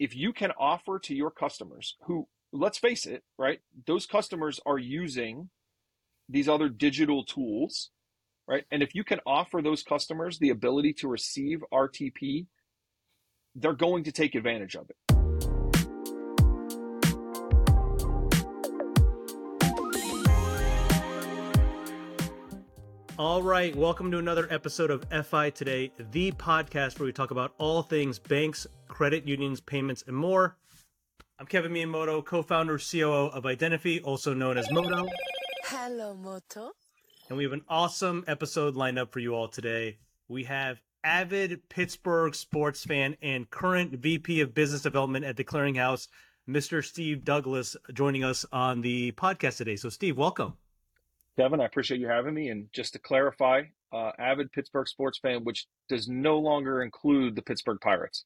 if you can offer to your customers who let's face it, right? Those customers are using these other digital tools, right? And if you can offer those customers the ability to receive RTP, they're going to take advantage of it. All right, welcome to another episode of FI Today, the podcast where we talk about all things banks, credit unions, payments, and more. I'm Kevin Miyamoto, co-founder, COO of Identify, also known as Moto. Hello, Moto. And we have an awesome episode lined up for you all today. We have avid Pittsburgh sports fan and current VP of Business Development at the Clearinghouse, Mr. Steve Douglas, joining us on the podcast today. So, Steve, welcome. Kevin, I appreciate you having me. And just to clarify, uh, avid Pittsburgh sports fan, which does no longer include the Pittsburgh Pirates.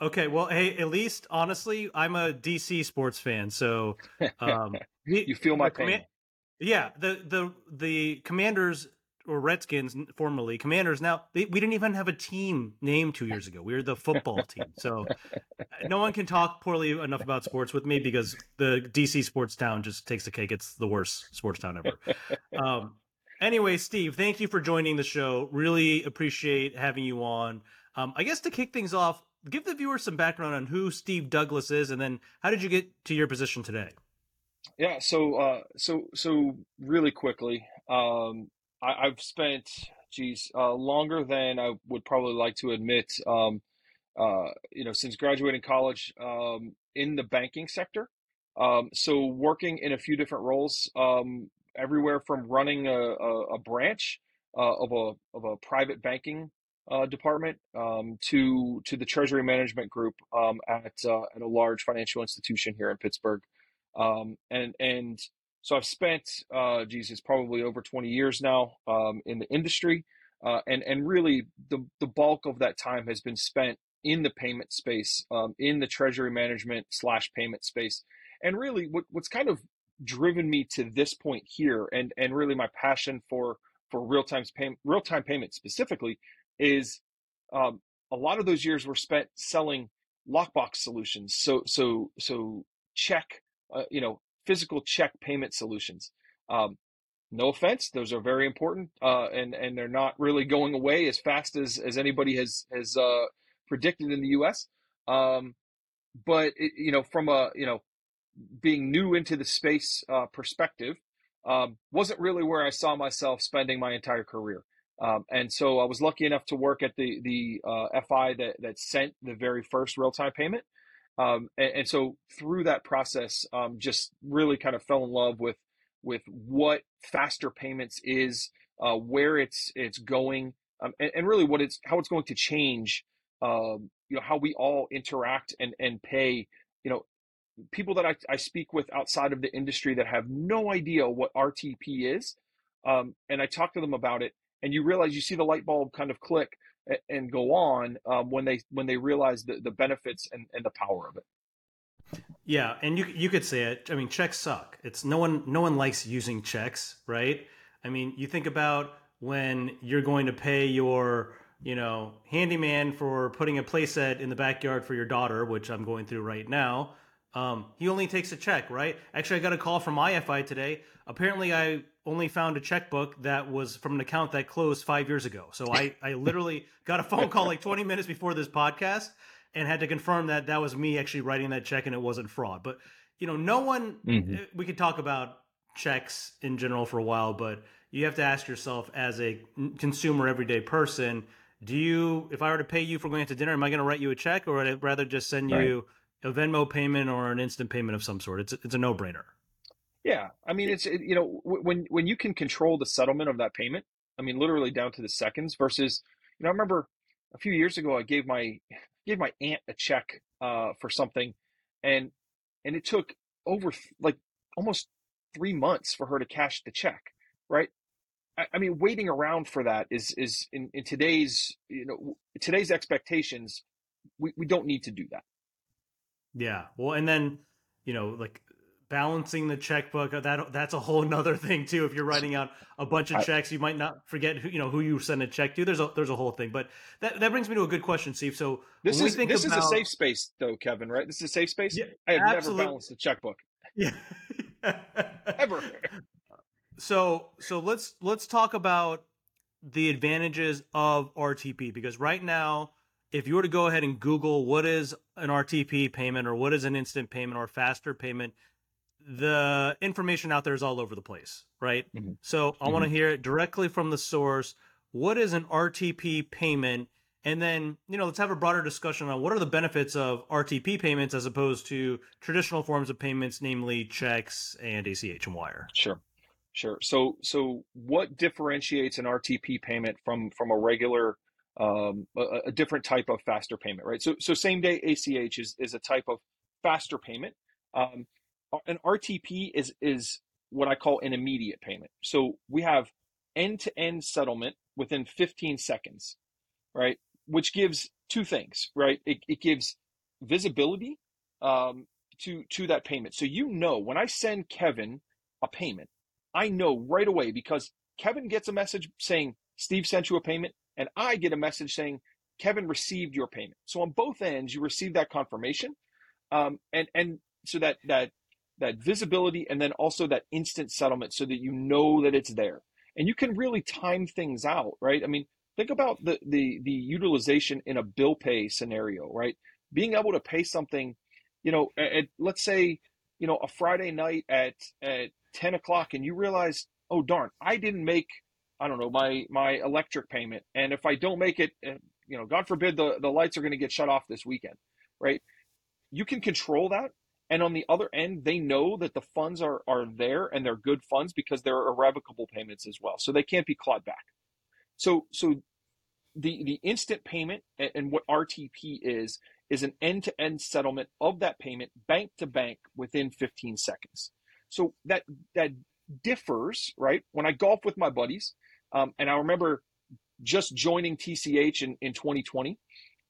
Okay, well, hey, at least honestly, I'm a DC sports fan, so um, you feel my pain. yeah, the the the Commanders or Redskins, formerly Commanders. Now they, we didn't even have a team named two years ago. We were the football team, so no one can talk poorly enough about sports with me because the DC sports town just takes the cake. It's the worst sports town ever. um, anyway, Steve, thank you for joining the show. Really appreciate having you on. Um, I guess to kick things off, give the viewers some background on who Steve Douglas is, and then how did you get to your position today? Yeah, so uh, so so really quickly, um, I, have spent, geez, uh, longer than I would probably like to admit. Um, uh, you know, since graduating college, um, in the banking sector. Um, so working in a few different roles, um, everywhere from running a, a, a branch uh, of a of a private banking uh, department um, to to the treasury management group um, at uh, at a large financial institution here in Pittsburgh, um, and and so I've spent, uh, Jesus, probably over 20 years now um, in the industry. Uh, and, and really, the, the bulk of that time has been spent in the payment space, um, in the treasury management slash payment space. And really, what, what's kind of driven me to this point here, and, and really my passion for, for real time pay, real time payment specifically, is um, a lot of those years were spent selling lockbox solutions. So so so check, uh, you know, physical check payment solutions. Um, no offense, those are very important, uh, and and they're not really going away as fast as as anybody has has uh, predicted in the U.S. Um, but it, you know, from a you know being new into the space uh, perspective, um, wasn't really where I saw myself spending my entire career. Um, and so I was lucky enough to work at the the uh, FI that that sent the very first real time payment. Um, and, and, so through that process, um, just really kind of fell in love with with what faster payments is, uh, where it's it's going, um, and, and, really what it's how it's going to change. Um, you know how we all interact and and pay. You know, people that I, I speak with outside of the industry that have no idea what RTP is, um, and I talk to them about it, and you realize you see the light bulb kind of click and go on um, when they when they realize the, the benefits and, and the power of it. Yeah, and you you could say it. I mean, checks suck. It's no one no one likes using checks, right? I mean, you think about when you're going to pay your you know handyman for putting a playset in the backyard for your daughter, which I'm going through right now. Um, he only takes a check, right? Actually, I got a call from IFI today. Apparently, I only found a checkbook that was from an account that closed five years ago. So I, I literally got a phone call like 20 minutes before this podcast and had to confirm that that was me actually writing that check and it wasn't fraud. But, you know, no one, mm-hmm. Eh, we could talk about checks in general for a while, but you have to ask yourself as a consumer, everyday person, do you, if I were to pay you for going out to dinner, am I going to write you a check or would I rather just send right. you a Venmo payment or an instant payment of some sort? It's, it's a no brainer. Yeah, I mean, it's it, you know when when you can control the settlement of that payment, I mean, literally down to the seconds. Versus, you know, I remember a few years ago I gave my gave my aunt a check uh, for something, and and it took over like almost three months for her to cash the check. Right? I, mean, waiting around for that is is in, in today's you know today's expectations. We, we don't need to do that. Yeah. Well, and then you know, like balancing the checkbook uh, that that's a whole nother thing too. If you're writing out a bunch of checks, you might not forget who you know who you send a check to. There's a there's a whole thing. But that that brings me to a good question, Steve. So this is this about, is a safe space though, Kevin. Right? This is a safe space. Yeah, I have absolutely. never balanced a checkbook. Yeah. Ever. So so let's let's talk about the advantages of RTP because right now, if you were to go ahead and Google what is an RTP payment or what is an instant payment or faster payment, the information out there is all over the place, right? Mm-hmm. So I mm-hmm. want to hear it directly from the source. What is an RTP payment? And then, you know, let's have a broader discussion on what are the benefits of RTP payments as opposed to traditional forms of payments, namely checks and ACH and wire. Sure. Sure. So, so what differentiates an RTP payment from from a regular, um, a, a, different type of faster payment, right? So, so same day ACH is is a type of faster payment. Um, an RTP is is what I call an immediate payment. So we have end to end settlement within 15 seconds, right? Which gives two things, right? It, it gives visibility um, to to that payment. So you know when I send Kevin a payment I know right away because Kevin gets a message saying Steve sent you a payment, and I get a message saying Kevin received your payment. So on both ends, you receive that confirmation, um, and and so that that that visibility, and then also that instant settlement, so that you know that it's there, and you can really time things out, right? I mean, think about the the the utilization in a bill pay scenario, right? Being able to pay something, you know, at, at let's say you know a Friday night at at 10 o'clock and you realize, oh darn, I didn't make, I don't know, my my electric payment, and if I don't make it, eh, you know, God forbid the the lights are going to get shut off this weekend, right? You can control that, and on the other end, they know that the funds are are there and they're good funds because they're irrevocable payments as well, so they can't be clawed back. So so the the instant payment and what RTP is is an end to end settlement of that payment bank to bank within 15 seconds. So that that differs, right? When I golf with my buddies, um, and I remember just joining TCH in, in 2020,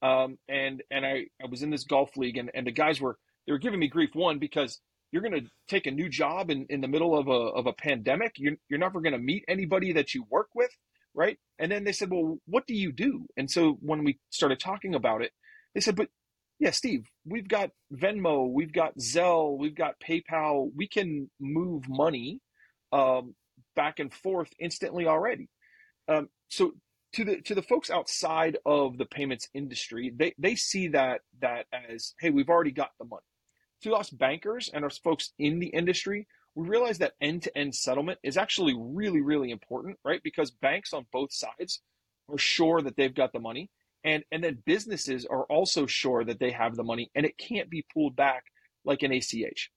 um, and and I, I was in this golf league, and, and the guys were they were giving me grief one because you're going to take a new job in, in the middle of a of a pandemic. You're you're never going to meet anybody that you work with, right? And then they said, well, what do you do? And so when we started talking about it, they said, but yeah, Steve, we've got Venmo, we've got Zelle, we've got PayPal. We can move money um, back and forth instantly already. Um, so to the to the folks outside of the payments industry, they they see that that as hey, we've already got the money. To us bankers and our folks in the industry, we realize that end to end settlement is actually really really important, right? Because banks on both sides are sure that they've got the money and and then businesses are also sure that they have the money and it can't be pulled back like an ACH.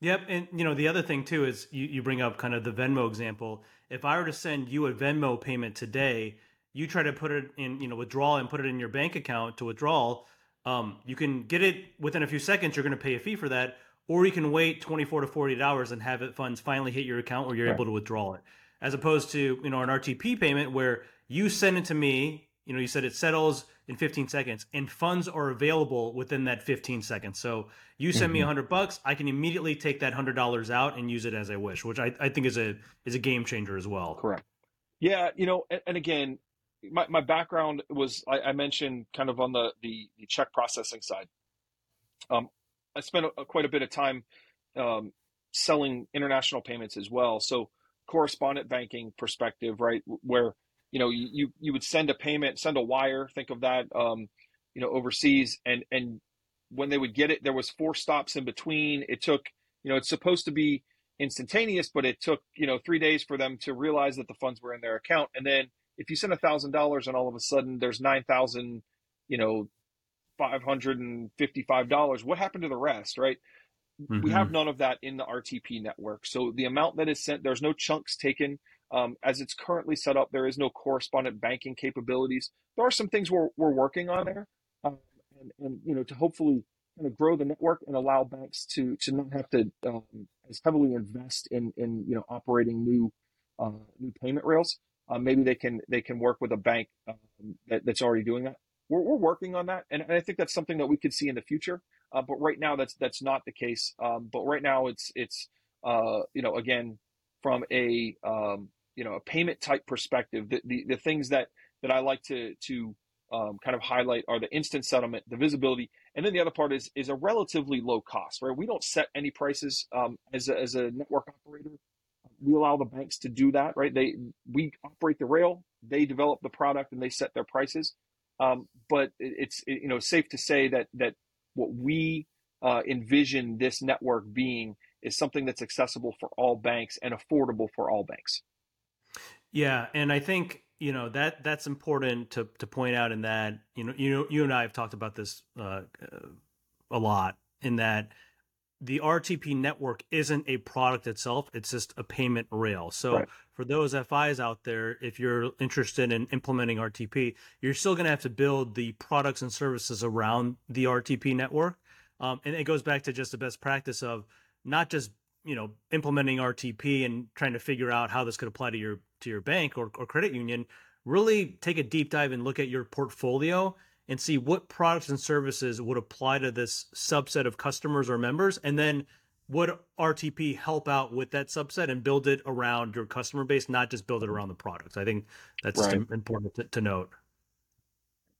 Yep, and you know the other thing too is you, you bring up kind of the Venmo example. If I were to send you a Venmo payment today, you try to put it in, you know, withdraw and put it in your bank account to withdrawal. Um, you can get it within a few seconds. You're going to pay a fee for that, or you can wait 24 to 48 hours and have it funds finally hit your account where you're right. able to withdraw it. As opposed to you know an RTP payment where you send it to me, you know, you said it settles in 15 seconds and funds are available within that 15 seconds. So you send mm-hmm. me a hundred bucks, I can immediately take that hundred dollars out and use it as I wish, which I, I think is a, is a game changer as well. Correct. Yeah. You know, and, and again, my, my background was, I, I, mentioned kind of on the, the, the check processing side. Um, I spent a, quite a bit of time, um, selling international payments as well. So correspondent banking perspective, right? Where, you know, you, you would send a payment, send a wire, think of that, um, you know, overseas. And, and when they would get it, there was four stops in between. It took, you know, it's supposed to be instantaneous, but it took, you know, three days for them to realize that the funds were in their account. And then if you send a thousand dollars and all of a sudden there's 9,000, you know, $555, what happened to the rest, right? Mm-hmm. We have none of that in the RTP network. So the amount that is sent, there's no chunks taken. Um, as it's currently set up, there is no correspondent banking capabilities. There are some things we're, we're working on there, um, and, and you know to hopefully kind of grow the network and allow banks to to not have to um, as heavily invest in in you know operating new uh, new payment rails. Uh, maybe they can they can work with a bank um, that, that's already doing that. We're, we're working on that, and, and I think that's something that we could see in the future. uh, but right now that's that's not the case. Um, but right now it's it's uh, you know again from a um, you know a payment type perspective, the, the, the things that that I like to to um, kind of highlight are the instant settlement, the visibility, and then the other part is is a relatively low cost. Right, we don't set any prices um, as a, as a network operator. We allow the banks to do that. Right, they we operate the rail, they develop the product, and they set their prices. Um, but it's it, you know safe to say that that what we uh, envision this network being is something that's accessible for all banks and affordable for all banks. Yeah, and I think you know that that's important to to point out in that you know you know you and I have talked about this uh, a lot in that the RTP network isn't a product itself; it's just a payment rail. So right. for those FIs out there, if you're interested in implementing RTP, you're still going to have to build the products and services around the RTP network. Um, and it goes back to just the best practice of not just you know implementing RTP and trying to figure out how this could apply to your to your bank or, or credit union. Really take a deep dive and look at your portfolio and see what products and services would apply to this subset of customers or members and then would RTP help out with that subset and build it around your customer base, not just build it around the products. I think that's right. important to, to, note.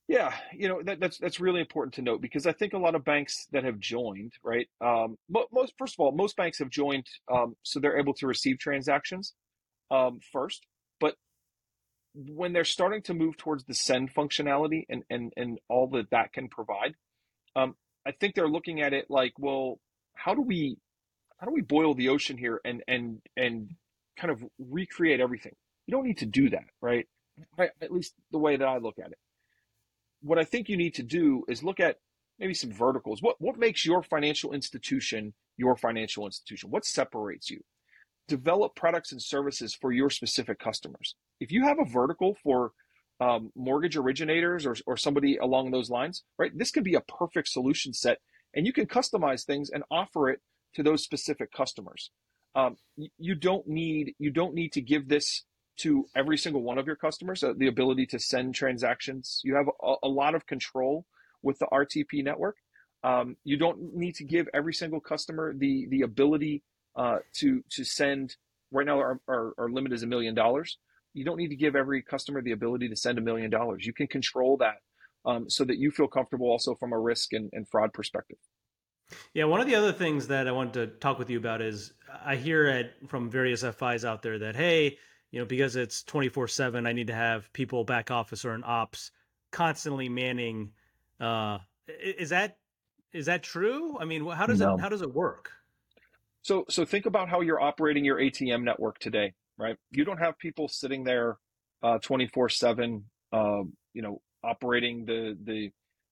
Yeah, you know that, that's that's really important to note because I think a lot of banks that have joined, right? Um, most first of all, most banks have joined um, so they're able to receive transactions um, first, but when they're starting to move towards the send functionality and and and all that that can provide, um, I think they're looking at it like, well, how do we how do we boil the ocean here and and and kind of recreate everything? You don't need to do that, right? At least the way that I look at it. What I think you need to do is look at maybe some verticals. What what makes your financial institution your financial institution? What separates you? Develop products and services for your specific customers. If you have a vertical for um, mortgage originators or, or somebody along those lines, right, this can be a perfect solution set and you can customize things and offer it to those specific customers. Um, you don't need you don't need to give this to every single one of your customers uh, the ability to send transactions. You have a, a, lot of control with the RTP network. Um, you don't need to give every single customer the the ability uh, to to send. Right now, our, our, our limit is a million dollars. You don't need to give every customer the ability to send a million dollars. You can control that um, so that you feel comfortable also from a risk and, and fraud perspective. Yeah, one of the other things that I wanted to talk with you about is I hear it from various FIs out there that hey, you know, because it's twenty four seven, I need to have people back office or in ops constantly manning. Uh, is that is that true? I mean, how does no. it how does it work? So so think about how you're operating your ATM network today, right? You don't have people sitting there uh, 24 seven, um, you know, operating the, the,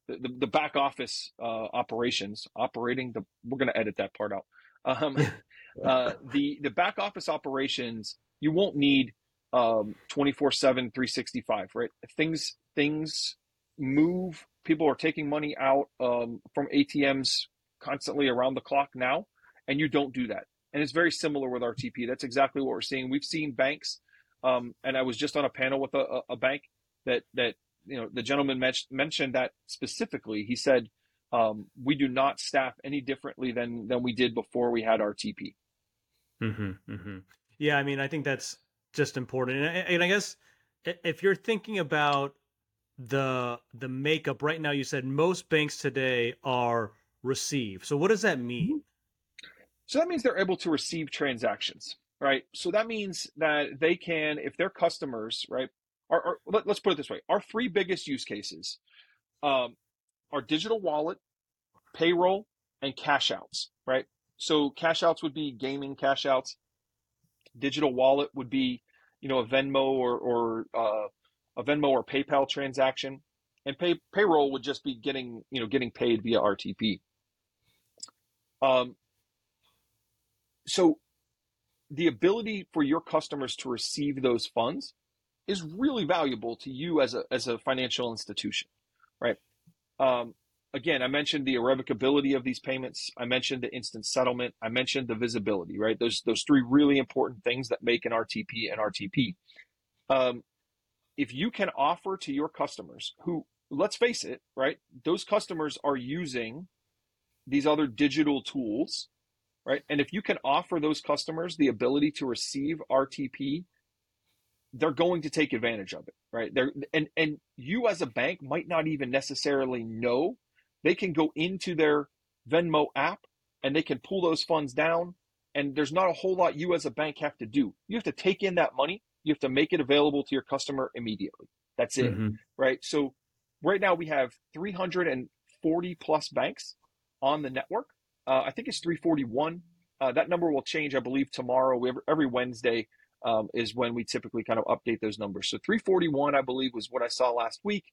the, the back office uh, operations, operating the, we're going to edit that part out. Um, uh, the, the back office operations, you won't need um, 24 seven, 365, right? Things, things move. People are taking money out um, from ATMs constantly around the clock now and you don't do that. And it's very similar with RTP. That's exactly what we're seeing. We've seen banks, um, and I was just on a panel with a, a bank that that you know the gentleman mentioned that specifically. He said um, we do not staff any differently than than we did before we had RTP. Mm-hmm, mm-hmm. Yeah, I mean, I think that's just important, and, and I guess if you're thinking about the the makeup right now, you said most banks today are receive. So what does that mean? So that means they're able to receive transactions, right? So that means that they can, if their customers, right, are, are let, us put it this way: our three biggest use cases um, are digital wallet, payroll, and cash outs, right? So cash outs would be gaming cash outs. Digital wallet would be, you know, a Venmo or or uh, a Venmo or PayPal transaction, and pay payroll would just be getting you know getting paid via RTP. Um, so the ability for your customers to receive those funds is really valuable to you as a as a financial institution, right? Um, again, I mentioned the irrevocability of these payments. I mentioned the instant settlement. I mentioned the visibility, right? Those those three really important things that make an RTP an RTP. Um, if you can offer to your customers, who let's face it, right, those customers are using these other digital tools, right? And if you can offer those customers the ability to receive RTP, they're going to take advantage of it, right? They're, and and you as a bank might not even necessarily know. They can go into their Venmo app and they can pull those funds down. And there's not a whole lot you as a bank have to do. You have to take in that money. You have to make it available to your customer immediately. That's it, mm-hmm. right? So right now we have 340 plus banks on the network. Uh, I think it's 341. Uh, that number will change, I believe, tomorrow. Every, every Wednesday um, is when we typically kind of update those numbers. So 341, I believe, was what I saw last week.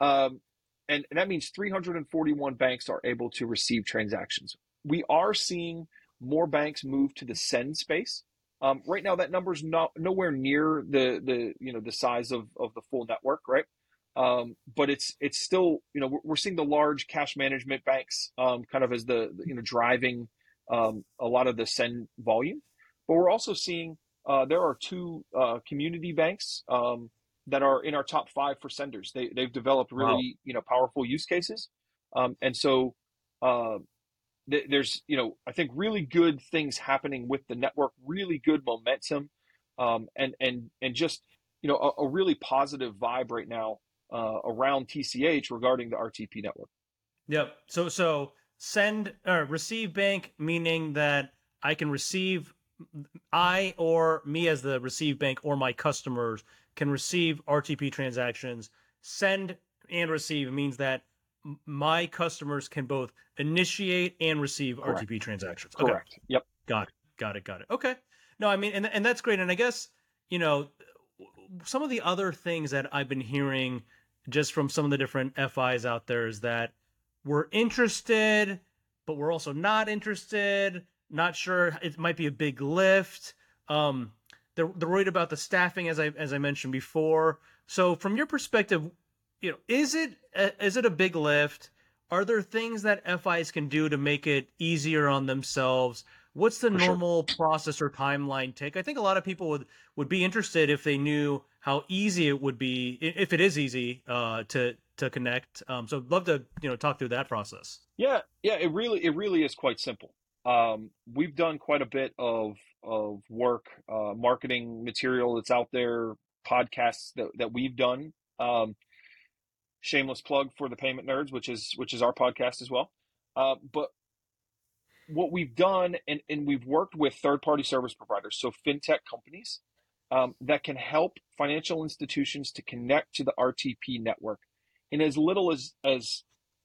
Um, and, and that means 341 banks are able to receive transactions. We are seeing more banks move to the send space. Um, right now, that number is not nowhere near the the you know the size of, of the full network, right? Um, but it's it's still you know we're, we're seeing the large cash management banks um, kind of as the you know driving um, a lot of the send volume, but we're also seeing uh, there are two uh, community banks um, that are in our top five for senders. They they've developed really wow. you know powerful use cases, um, and so uh, th- there's you know I think really good things happening with the network, really good momentum, um, and and and just you know a, a really positive vibe right now uh, around TCH regarding the RTP network. Yep. So so send or receive bank meaning that I can receive I or me as the receive bank or my customers can receive RTP transactions. Send and receive means that my customers can both initiate and receive Correct. RTP transactions. Okay. Correct. Yep. Got it. Got it. Got it. Okay. No, I mean, and and that's great. And I guess you know some of the other things that I've been hearing just from some of the different FIs out there is that we're interested, but we're also not interested not sure. It might be a big lift. Um, they're, they're worried about the staffing, as I as I mentioned before. So, from your perspective, you know, is it a, is it a big lift? Are there things that FIs can do to make it easier on themselves? What's the For normal sure. process or timeline take? I think a lot of people would would be interested if they knew how easy it would be, if it is easy, uh, to to connect. Um, so, I'd love to you know talk through that process. Yeah, yeah, it really it really is quite simple. Um, we've done quite a bit of of work, uh, marketing material that's out there, podcasts that, that we've done. Um, shameless plug for the Payment Nerds, which is which is our podcast as well. Uh, but what we've done, and, and we've worked with third party service providers, so fintech companies um, that can help financial institutions to connect to the RTP network in as little as as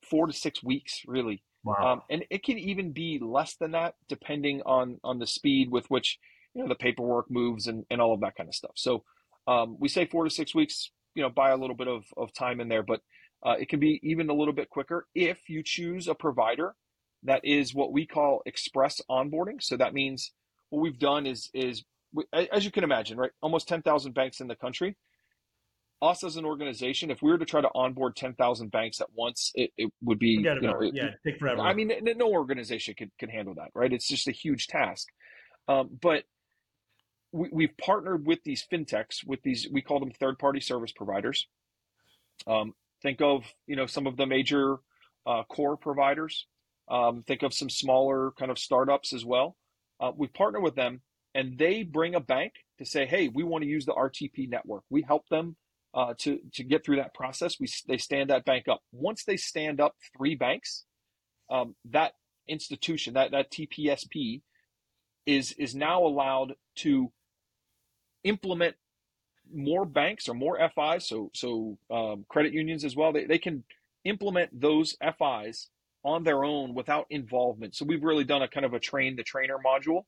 four to six weeks, really. Wow. Um, and it can even be less than that, depending on on the speed with which you know the paperwork moves and, and all of that kind of stuff. So um, we say four to six weeks. You know, buy a little bit of, of time in there, but uh, it can be even a little bit quicker if you choose a provider that is what we call express onboarding. So that means what we've done is is as you can imagine, right? Almost ten thousand banks in the country us as an organization, if we were to try to onboard 10,000 banks at once, it, it would be, you know, it, yeah, take forever. I mean, no organization could, can handle that, right? It's just a huge task. Um, but we, we've partnered with these fintechs, with these, we call them third party service providers. Um, think of, you know, some of the major uh, core providers. Um, think of some smaller kind of startups as well. Uh, we partner with them and they bring a bank to say, hey, we want to use the RTP network. We help them uh, to to get through that process. We they stand that bank up. Once they stand up three banks, um, that institution that that TPSP is is now allowed to implement more banks or more FIs. So so um, credit unions as well. They they can implement those FIs on their own without involvement. So we've really done a kind of a train the trainer module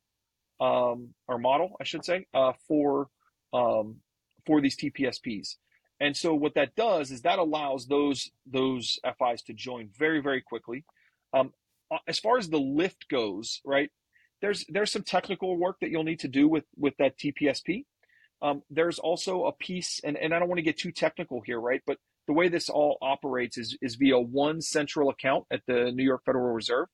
um, or model, I should say, uh, for um, for these TPSPs. And so what that does is that allows those those FIs to join very very quickly. Um, as far as the lift goes, right? There's there's some technical work that you'll need to do with with that TPSP. Um, there's also a piece, and, and I don't want to get too technical here, right? But the way this all operates is is via one central account at the New York Federal Reserve,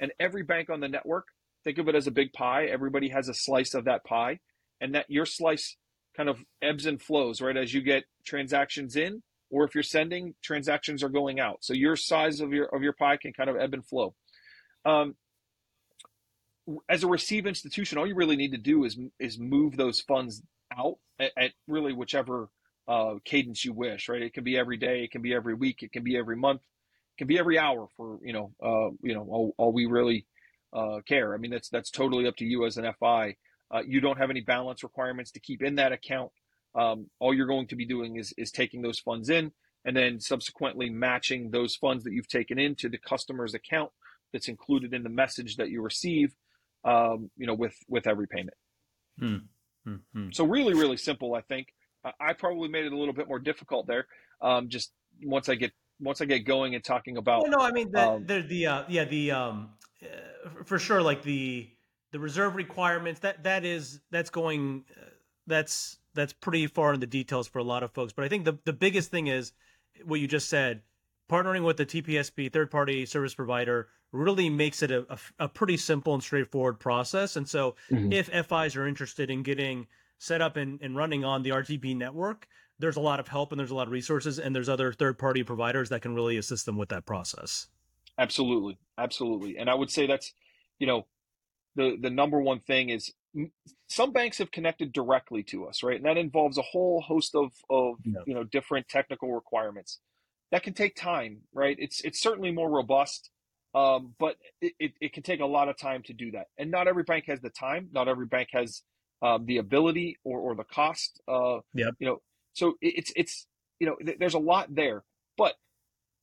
and every bank on the network. Think of it as a big pie. Everybody has a slice of that pie, and that your slice kind of ebbs and flows, right? As you get transactions in, or if you're sending, transactions are going out. So your size of your of your pie can kind of ebb and flow. Um, as a receive institution, all you really need to do is is move those funds out at, at really whichever uh, cadence you wish. Right? It can be every day, it can be every week, it can be every month, it can be every hour. For you know, uh, you know, all, all we really uh, care. I mean, that's that's totally up to you as an FI. Uh, you don't have any balance requirements to keep in that account. Um, all you're going to be doing is is taking those funds in and then subsequently matching those funds that you've taken into the customer's account that's included in the message that you receive. Um, you know, with with every payment. Hmm. Hmm. hmm. So really, really simple. I think I probably made it a little bit more difficult there. Um, just once I get once I get going and talking about. Well, no, I mean the um, the, the uh, yeah the um uh, for sure like the the reserve requirements that that is that's going uh, that's that's pretty far in the details for a lot of folks. But I think the the biggest thing is what you just said. Partnering with the TPSP third party service provider really makes it a, a, a, pretty simple and straightforward process. And so, mm-hmm. if FIs are interested in getting set up and, and running on the RTP network, there's a lot of help and there's a lot of resources, and there's other third party providers that can really assist them with that process. Absolutely, absolutely. And I would say that's, you know, the the number one thing is some banks have connected directly to us, right? And that involves a whole host of of yeah. you know different technical requirements. That can take time, right? It's it's certainly more robust, um, but it, it, it, can take a lot of time to do that. And not every bank has the time. Not every bank has um, the ability or, or the cost. Uh, yeah. You know, so it's it's you know th- there's a lot there, but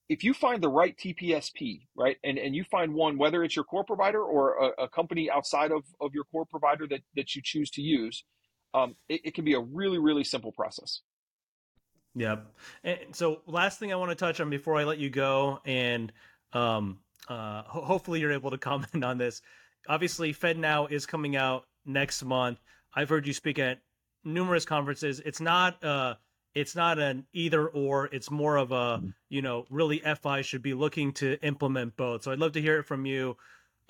if you find the right TPSP, right, and, and you find one, whether it's your core provider or a, a company outside of, of your core provider that, that you choose to use, um, it, it, can be a really, really simple process. Yep. And so, last thing I want to touch on before I let you go, and um, uh, ho- hopefully you're able to comment on this. Obviously, FedNow is coming out next month. I've heard you speak at numerous conferences. It's not uh, it's not an either or it's more of a mm-hmm. you know really fi should be looking to implement both so i'd love to hear it from you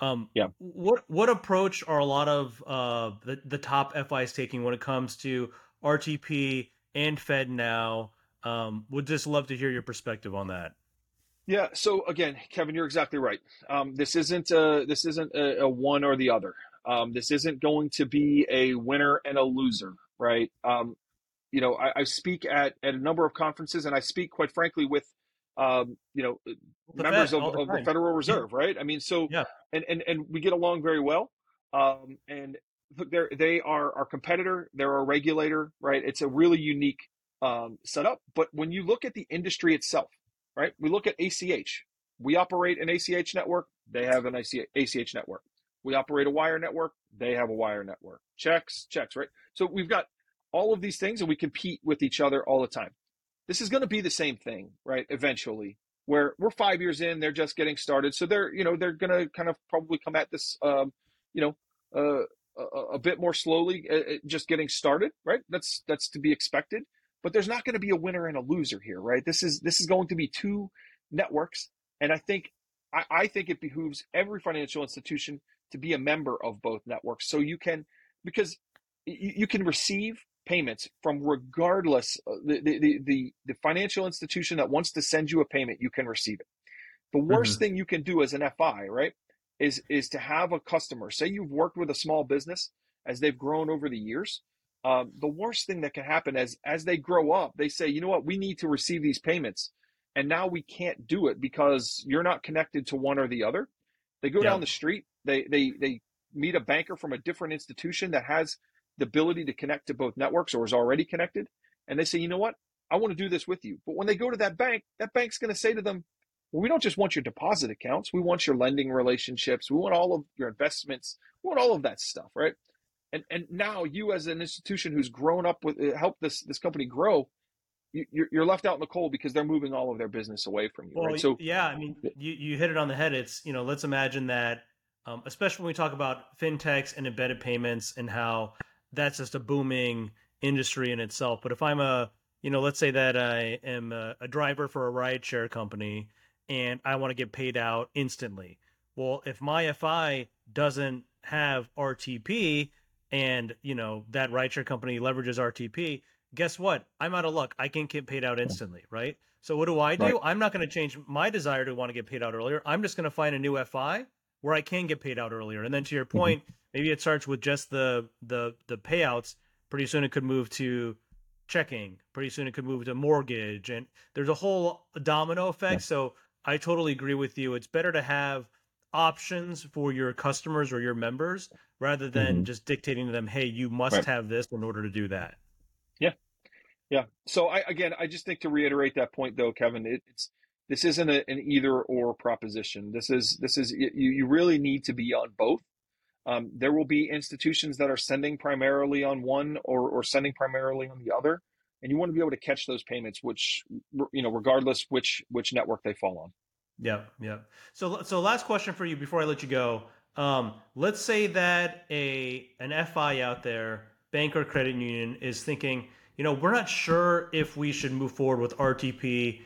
um yeah what what approach are a lot of uh the, the top fis taking when it comes to rtp and FedNow um would just love to hear your perspective on that yeah so again kevin you're exactly right um this isn't uh this isn't a, a one or the other um this isn't going to be a winner and a loser right um you know, I, I, speak at, at a number of conferences, and I speak, quite frankly, with um, you know, the members Fed, of, the, of the, Federal Reserve, yeah. right? I mean, so yeah. and, and and we get along very well. Um, and they are our competitor, they're our regulator, right? It's a really unique um, setup. But when you look at the industry itself, right? We look at ACH. We operate an ACH network. They have an ACH network. We operate a wire network. They have a wire network. Checks, checks, right? So we've got all of these things and we compete with each other all the time. This is going to be the same thing, right? Eventually, where we're five years in, they're just getting started. So they're, you know, they're going to kind of probably come at this, um, you know, uh, a, a, bit more slowly, uh, uh, just getting started, right? That's, that's to be expected, but there's not going to be a winner and a loser here, right? This is, this is going to be two networks. And I think, I, I think it behooves every financial institution to be a member of both networks. So you can, because you, you can receive payments from regardless uh, the, the, the, the, financial institution that wants to send you a payment, you can receive it. The worst mm-hmm. thing you can do as an FI, right, is is to have a customer. Say you've worked with a small business as they've grown over the years. Um, the worst thing that can happen as as they grow up, they say, you know what, we need to receive these payments, and now we can't do it because you're not connected to one or the other. They go yeah. down the street, they they they meet a banker from a different institution that has the ability to connect to both networks or is already connected. And they say, you know what? I want to do this with you. But when they go to that bank, that bank's going to say to them, well, we don't just want your deposit accounts. We want your lending relationships. We want all of your investments. We want all of that stuff, right? And and now you, as an institution who's grown up with uh, help this this company grow, you, you're left out in the cold because they're moving all of their business away from you. Well, right? So yeah, I mean, you you hit it on the head. It's you know, let's imagine that, um, especially when we talk about fintechs and embedded payments and how that's just a booming industry in itself. But if I'm a, you know, let's say that I am a, a driver for a rideshare company and I want to get paid out instantly. Well, if my FI doesn't have RTP and, you know, that rideshare company leverages RTP, guess what? I'm out of luck. I can't get paid out instantly, right? So what do I do? Right. I'm not going to change my desire to want to get paid out earlier. I'm just going to find a new FI where I can get paid out earlier. And then to your mm-hmm. point, mm-hmm. maybe it starts with just the the the payouts. Pretty soon it could move to checking. Pretty soon it could move to mortgage, and there's a whole domino effect. Yeah. So I totally agree with you. It's better to have options for your customers or your members rather than mm-hmm. just dictating to them, "Hey, you must right. have this in order to do that." Yeah, yeah. So I again, I just think to reiterate that point, though, Kevin, it, it's this isn't a, an either or proposition. This is this is you, you really need to be on both. Um, there will be institutions that are sending primarily on one or, or sending primarily on the other, and you want to be able to catch those payments, which you know, regardless which which network they fall on. Yeah, yeah. So, so last question for you before I let you go. Um, let's say that a an FI out there, bank or credit union, is thinking, you know, we're not sure if we should move forward with RTP.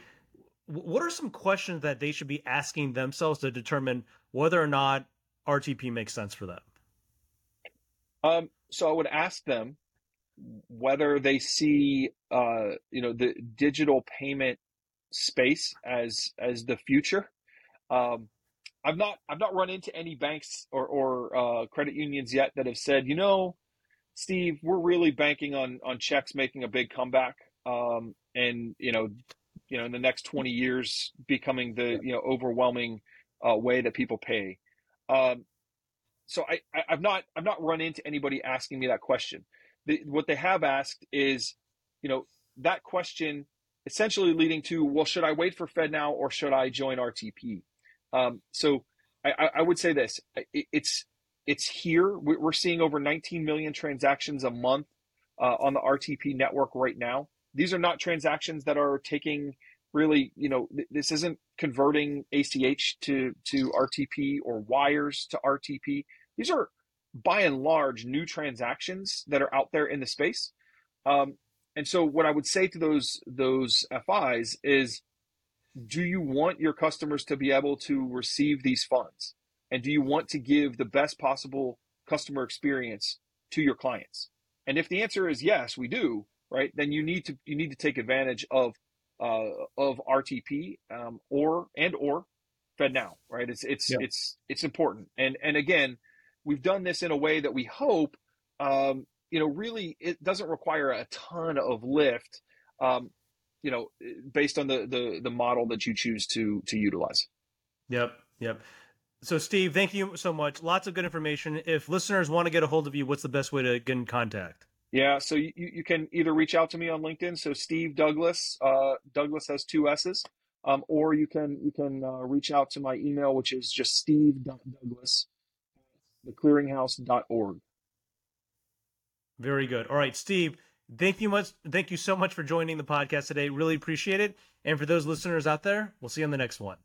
What are some questions that they should be asking themselves to determine whether or not RTP makes sense for them? Um, so I would ask them whether they see, uh, you know, the digital payment space as as the future. Um, I've not I've not run into any banks or or uh, credit unions yet that have said, you know, Steve, we're really banking on on checks making a big comeback, um, and you know, you know, in the next twenty years becoming the you know overwhelming uh, way that people pay. Um, so I, I have not I've not run into anybody asking me that question. The, what they have asked is, you know, that question essentially leading to, well, should I wait for FedNow or should I join RTP? Um, so I, I, would say this: it, it's it's here. We're seeing over 19 million transactions a month uh, on the RTP network right now. These are not transactions that are taking really, you know, this isn't converting ACH to to RTP or wires to RTP. These are by and large new transactions that are out there in the space. Um, and so what I would say to those those FIs is do you want your customers to be able to receive these funds? And do you want to give the best possible customer experience to your clients? And if the answer is yes, we do, right? Then you need to you need to take advantage of uh, of RTP um, or and or FedNow, right? It's it's yeah. it's it's important. And and again, we've done this in a way that we hope um, you know, really it doesn't require a ton of lift, um, you know, based on the, the, the model that you choose to, to utilize. Yep. Yep. So Steve, thank you so much. Lots of good information. If listeners want to get a hold of you, what's the best way to get in contact? Yeah, so you, you can either reach out to me on LinkedIn. So Steve Douglas, uh, Douglas has two S's, um, or you can you can uh, reach out to my email, which is just steve douglas theclearinghouse.org. Very good. All right, Steve. Thank you much. Thank you so much for joining the podcast today. Really appreciate it. And for those listeners out there, we'll see you on the next one.